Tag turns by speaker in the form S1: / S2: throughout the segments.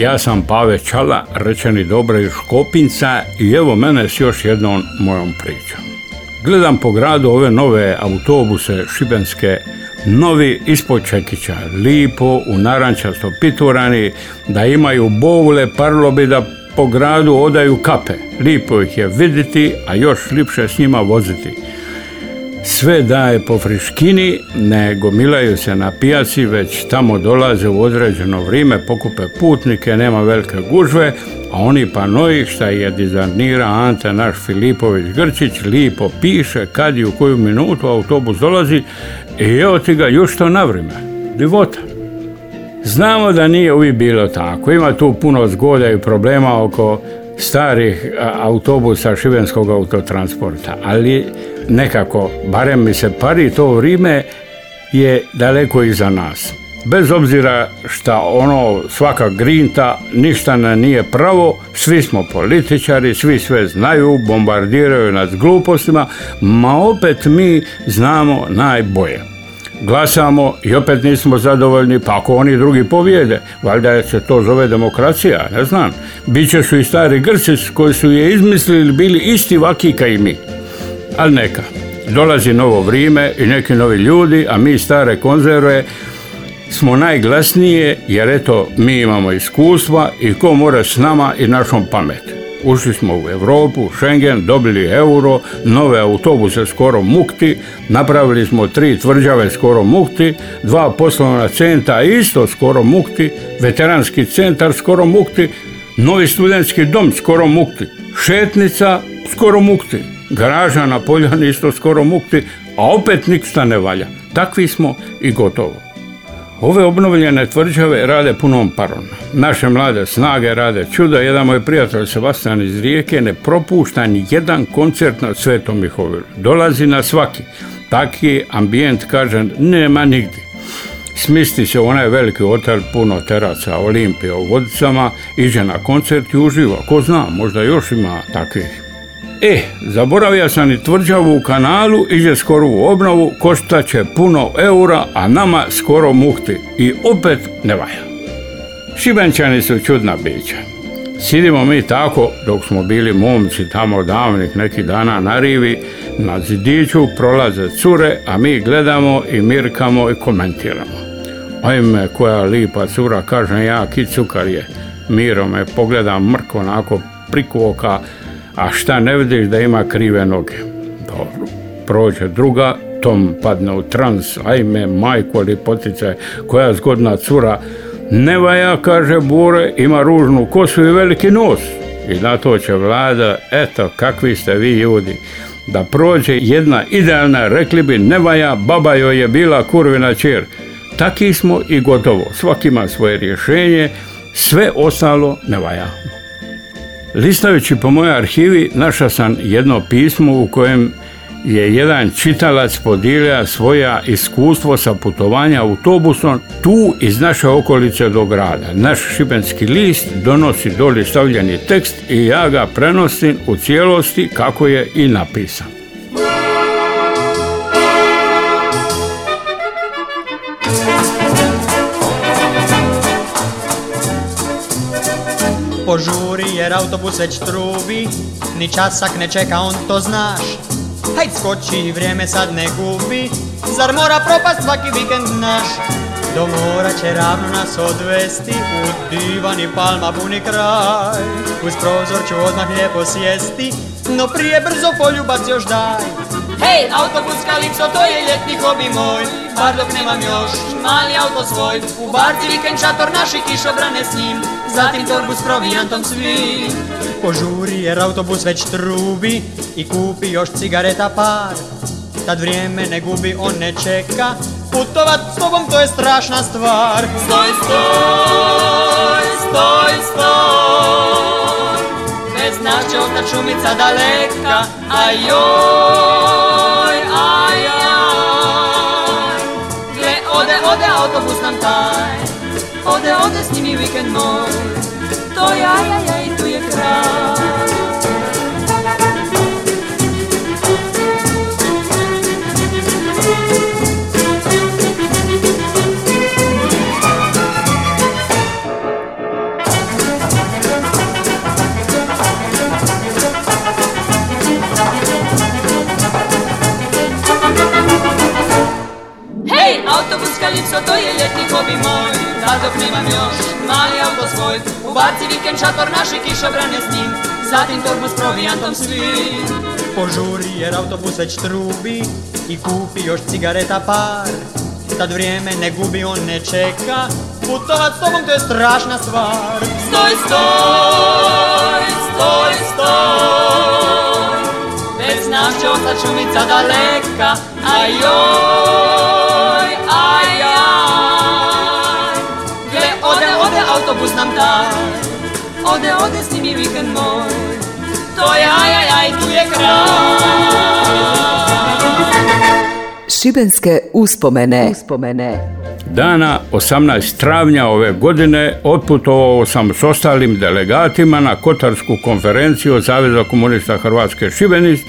S1: Ja sam Pave Čala, rečeni dobra iz Škopinca i evo mene s još jednom mojom pričom. Gledam po gradu ove nove autobuse šibenske novi ispod Čekića, lipo u narančasto piturani, da imaju bovle, parlo bi da po gradu odaju kape. Lipo ih je vidjeti, a još lipše s njima voziti. Sve daje po friškini, ne gomilaju se na pijaci, već tamo dolaze u određeno vrijeme, pokupe putnike, nema velike gužve, a oni panoji šta je dizajnira Ante naš Filipović Grčić, lipo piše kad i u koju minutu autobus dolazi i evo ti ga još to na vrijeme. Divota. Znamo da nije uvijek bilo tako. Ima tu puno zgoda i problema oko starih autobusa šibenskog autotransporta, ali nekako, barem mi se pari to vrijeme je daleko iza nas. Bez obzira šta ono svaka grinta, ništa ne nije pravo, svi smo političari, svi sve znaju, bombardiraju nas glupostima, ma opet mi znamo najbolje. Glasamo i opet nismo zadovoljni, pa ako oni drugi povijede, valjda se to zove demokracija, ne znam. Biće su i stari Grci koji su je izmislili, bili isti vakika i mi. Ali neka, dolazi novo vrijeme i neki novi ljudi, a mi stare konzerve smo najglasnije jer eto mi imamo iskustva i ko mora s nama i našom pamet. Ušli smo u Europu, Schengen, dobili euro, nove autobuse skoro mukti, napravili smo tri tvrđave skoro mukti, dva poslovna centra isto skoro mukti, veteranski centar skoro mukti, novi studentski dom skoro mukti, šetnica skoro mukti, garaža na Poljani isto skoro mukti, a opet ništa ne valja. Takvi smo i gotovo. Ove obnovljene tvrđave rade punom parom. Naše mlade snage rade čuda. Jedan moj prijatelj Sebastian iz Rijeke ne propušta ni jedan koncert na Svetom Mihovilu. Dolazi na svaki. Taki ambijent, kažem, nema nigdje. Smisti se onaj veliki hotel, puno teraca, Olimpija u Vodicama, iđe na koncert i uživa. Ko zna, možda još ima takvih. E, zaboravio sam i tvrđavu u kanalu, iđe skoro u obnovu, košta će puno eura, a nama skoro muhti. I opet ne valja. Šibenčani su čudna bića. Sidimo mi tako, dok smo bili momci tamo davnih nekih dana na rivi, na zidiću prolaze cure, a mi gledamo i mirkamo i komentiramo. Ajme, koja lipa cura, kažem ja, ki cukar je. Miro me pogleda mrko, onako prikvoka, a šta ne vidiš da ima krive noge. Dobro, prođe druga, Tom padne u trans, ajme, majko ali poticaj, koja zgodna cura, ne vaja, kaže Bure, ima ružnu kosu i veliki nos. I na to će vlada, eto, kakvi ste vi ljudi. Da prođe jedna idealna, rekli bi, ne vaja, baba joj je bila kurvina čer. Taki smo i gotovo. Svaki ima svoje rješenje, sve ostalo ne vaja. Listajući po mojoj arhivi našao sam jedno pismo u kojem je jedan čitalac podijelio svoja iskustvo sa putovanja autobusom tu iz naše okolice do grada. Naš šibenski list donosi doli stavljeni tekst i ja ga prenosim u cijelosti kako je i napisan.
S2: Požuri jer autobus već trubi. Ni časak ne čeka, on to znaš. Hajd skoči, vrijeme sad ne gubi. Zar mora propast svaki vikend naš? Do mora će ravno nas odvesti U divan i palma puni kraj. Uz prozor ću odmah lijepo sjesti No prije brzo poljubac još daj. Hej, autobus Kalipso, to je ljetni hobi moj Bar dok nemam još mali auto svoj. U barci vikend šator naši kišobrane s njim. Zatim torbu s provijantom svim Požuri jer autobus već trubi I kupi još cigareta par. Tad vrijeme ne gubi, on ne čeka. Putovat s tobom to je strašna stvar. Stoj, stoj, stoj, stoj. Bez nas će šumica daleka Ajoj, aj, autobus nam taj. Ode, ode s njimi vikend moj. To je aj, aj, kalipso, to je ljetni hobi moj. Da dok nemam još mali auto svoj Ubaci vikend šator naši kišobrane s njim. Zatim torbu s provijantom svim. Požuri jer autobus već trubi I kupi još cigareta par. Tad vrijeme ne gubi, on ne čeka. Putovat s tobom to je strašna stvar. Stoj, stoj, stoj, stoj. Bez nas će ostat šumica daleka Ajoj, autobus nam daj Ode, ode, s njim je vikend moj. To je aj, aj, aj, tu je kraj
S3: Šibenske uspomene. Uspomene.
S1: Dana 18. travnja ove godine otputovao sam s ostalim delegatima na Kotarsku konferenciju Zaveza komunista Hrvatske Šibenik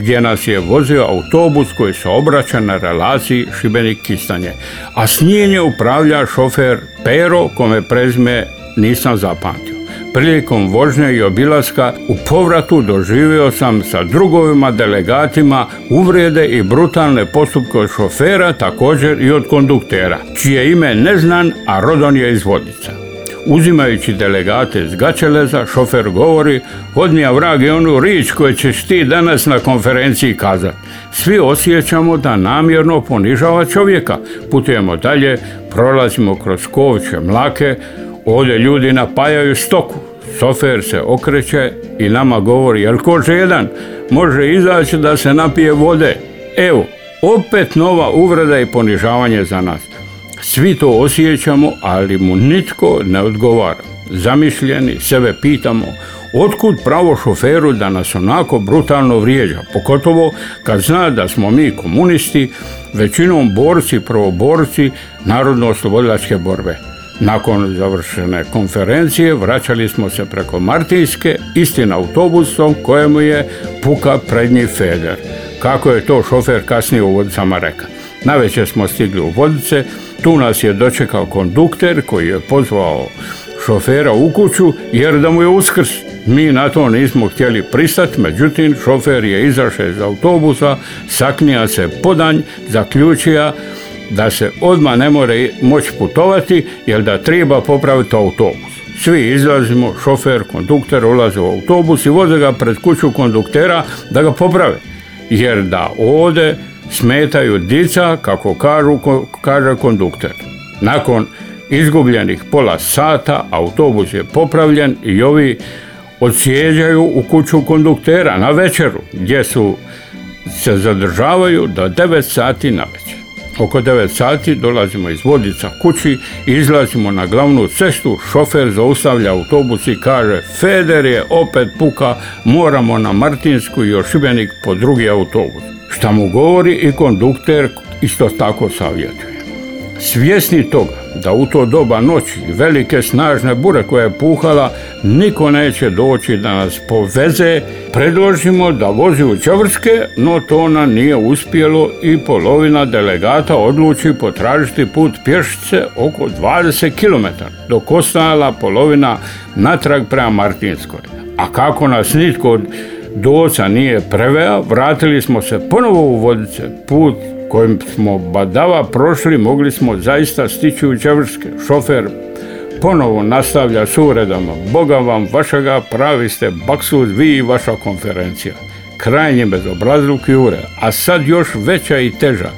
S1: gdje nas je vozio autobus koji se obraća na relaciji Šibenik-Kistanje. A s njim je upravlja šofer Pero kome prezme nisam zapamtio. Prilikom vožnje i obilaska u povratu doživio sam sa drugovima delegatima uvrede i brutalne postupke od šofera, također i od konduktera, čije ime ne znan, a rodon je iz Vodica. Uzimajući delegate s Gačeleza, šofer govori, odnija vrag je onu rič koju ćeš ti danas na konferenciji kazati. Svi osjećamo da namjerno ponižava čovjeka. Putujemo dalje, prolazimo kroz kovče mlake, Ovdje ljudi napajaju stoku. Sofer se okreće i nama govori, jel ko jedan može izaći da se napije vode. Evo, opet nova uvreda i ponižavanje za nas. Svi to osjećamo, ali mu nitko ne odgovara. Zamišljeni sebe pitamo, otkud pravo šoferu da nas onako brutalno vrijeđa, pogotovo kad zna da smo mi komunisti, većinom borci, prvoborci narodno-oslobodilačke borbe. Nakon završene konferencije vraćali smo se preko Martinske, istim autobusom kojemu je puka prednji feder. Kako je to šofer kasnije u Vodicama reka. Naveće smo stigli u Vodice, tu nas je dočekao kondukter koji je pozvao šofera u kuću jer da mu je uskrs. Mi na to nismo htjeli pristati, međutim šofer je izašao iz autobusa, saknija se podanj, zaključija da se odmah ne more moći putovati jer da treba popraviti autobus. Svi izlazimo, šofer, kondukter ulaze u autobus i voze ga pred kuću konduktera da ga poprave. Jer da ode smetaju dica, kako kažu, kaže kondukter. Nakon izgubljenih pola sata autobus je popravljen i ovi odsjeđaju u kuću konduktera na večeru gdje su se zadržavaju do 9 sati na večer. Oko 9 sati dolazimo iz Vodica kući, izlazimo na glavnu cestu, šofer zaustavlja autobus i kaže Feder je opet puka, moramo na Martinsku i Šibenik po drugi autobus. Šta mu govori i kondukter isto tako savjetuje. Svjesni toga da u to doba noći velike snažne bure koja je puhala niko neće doći da nas poveze, predložimo da vozi u Čavrške, no to nam nije uspjelo i polovina delegata odluči potražiti put pješice oko 20 km, dok ostala polovina natrag prema Martinskoj. A kako nas nitko od doca nije prevea, vratili smo se ponovo u Vodice, put kojim smo badava prošli, mogli smo zaista stići u Čevrške. Šofer ponovo nastavlja s uredama. Boga vam vašega, pravi ste baksud, vi i vaša konferencija. Krajnje bezobrazluk i ured, a sad još veća i teža.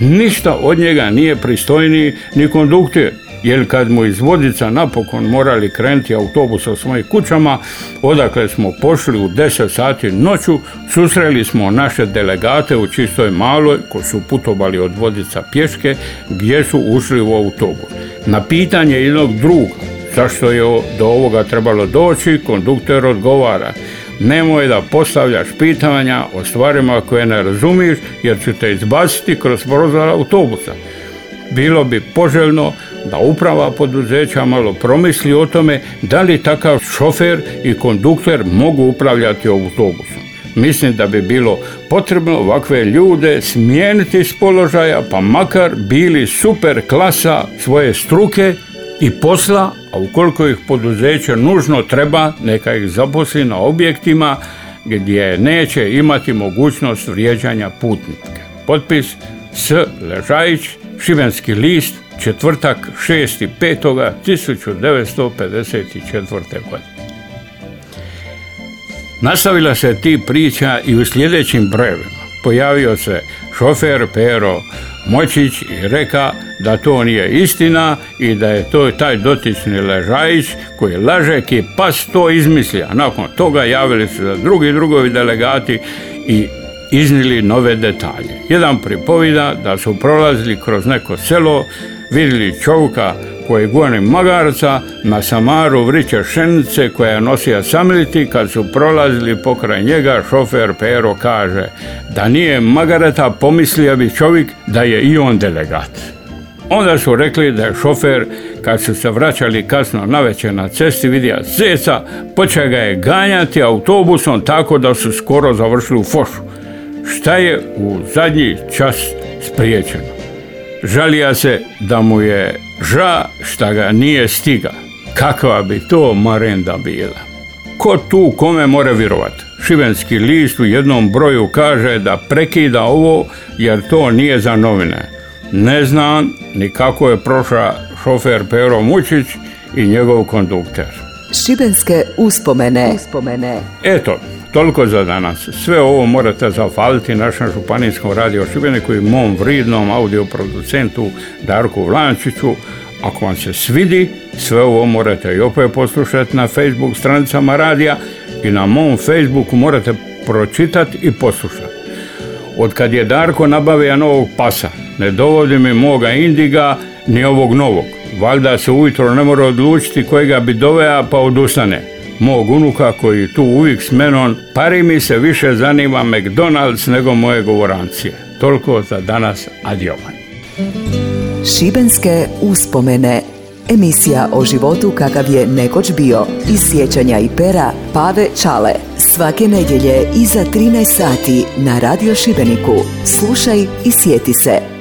S1: Ništa od njega nije pristojniji ni konduktir jer kad mu iz Vodica napokon morali krenuti autobus o svojim kućama, odakle smo pošli u 10 sati noću, susreli smo naše delegate u Čistoj Maloj koji su putovali od Vodica pješke gdje su ušli u autobus. Na pitanje jednog druga, zašto je do ovoga trebalo doći, kondukter odgovara. Nemoj da postavljaš pitanja o stvarima koje ne razumiješ jer će te izbaciti kroz prozor autobusa. Bilo bi poželjno da uprava poduzeća malo promisli o tome da li takav šofer i kondukter mogu upravljati autobusom. Mislim da bi bilo potrebno ovakve ljude smijeniti s položaja, pa makar bili super klasa svoje struke i posla, a ukoliko ih poduzeće nužno treba, neka ih zaposli na objektima gdje neće imati mogućnost vrijeđanja putnika. Potpis S. Ležajić, Šibenski list, četvrtak 6.5.1954. godine. Nastavila se ti priča i u sljedećim brojevima. Pojavio se šofer Pero Moćić i reka da to nije istina i da je to taj dotični Ležajić koji laže ki pas to izmislio. Nakon toga javili su se drugi drugovi delegati i iznili nove detalje. Jedan pripovida da su prolazili kroz neko selo, vidjeli čovka koji goni magarca, na samaru vriće šenice koja je nosija samliti, kad su prolazili pokraj njega, šofer Pero kaže da nije magareta, pomislio bi čovjek da je i on delegat. Onda su rekli da je šofer, kad su se vraćali kasno navečer na cesti, vidio zeca, počeo ga je ganjati autobusom tako da su skoro završili u fošu. Šta je u zadnji čas spriječeno? Žalija se da mu je ža šta ga nije stiga. Kakva bi to marenda bila? Ko tu kome more vjerovati? Šibenski list u jednom broju kaže da prekida ovo jer to nije za novine. Ne znam ni kako je prošao šofer Pero Mučić i njegov kondukter.
S3: Šibenske uspomene. uspomene.
S1: Eto, toliko za danas. Sve ovo morate zahvaliti našem županijskom radio Šibeniku i mom vridnom audioproducentu Darku Vlančiću. Ako vam se svidi, sve ovo morate i opet poslušati na Facebook stranicama radija i na mom Facebooku morate pročitati i poslušati. Od kad je Darko nabavio novog pasa, ne dovodi mi moga indiga ni ovog novog. Valjda se ujutro ne mora odlučiti kojega bi dovea pa odustane. Mog unuka koji tu uvijek s menom, pari mi se više zanima McDonald's nego moje govorancije. Toliko za danas, adiovan.
S3: Šibenske uspomene Emisija o životu kakav je nekoć bio. Iz sjećanja i pera Pave Čale. Svake nedjelje iza 13 sati na Radio Šibeniku. Slušaj i sjeti se.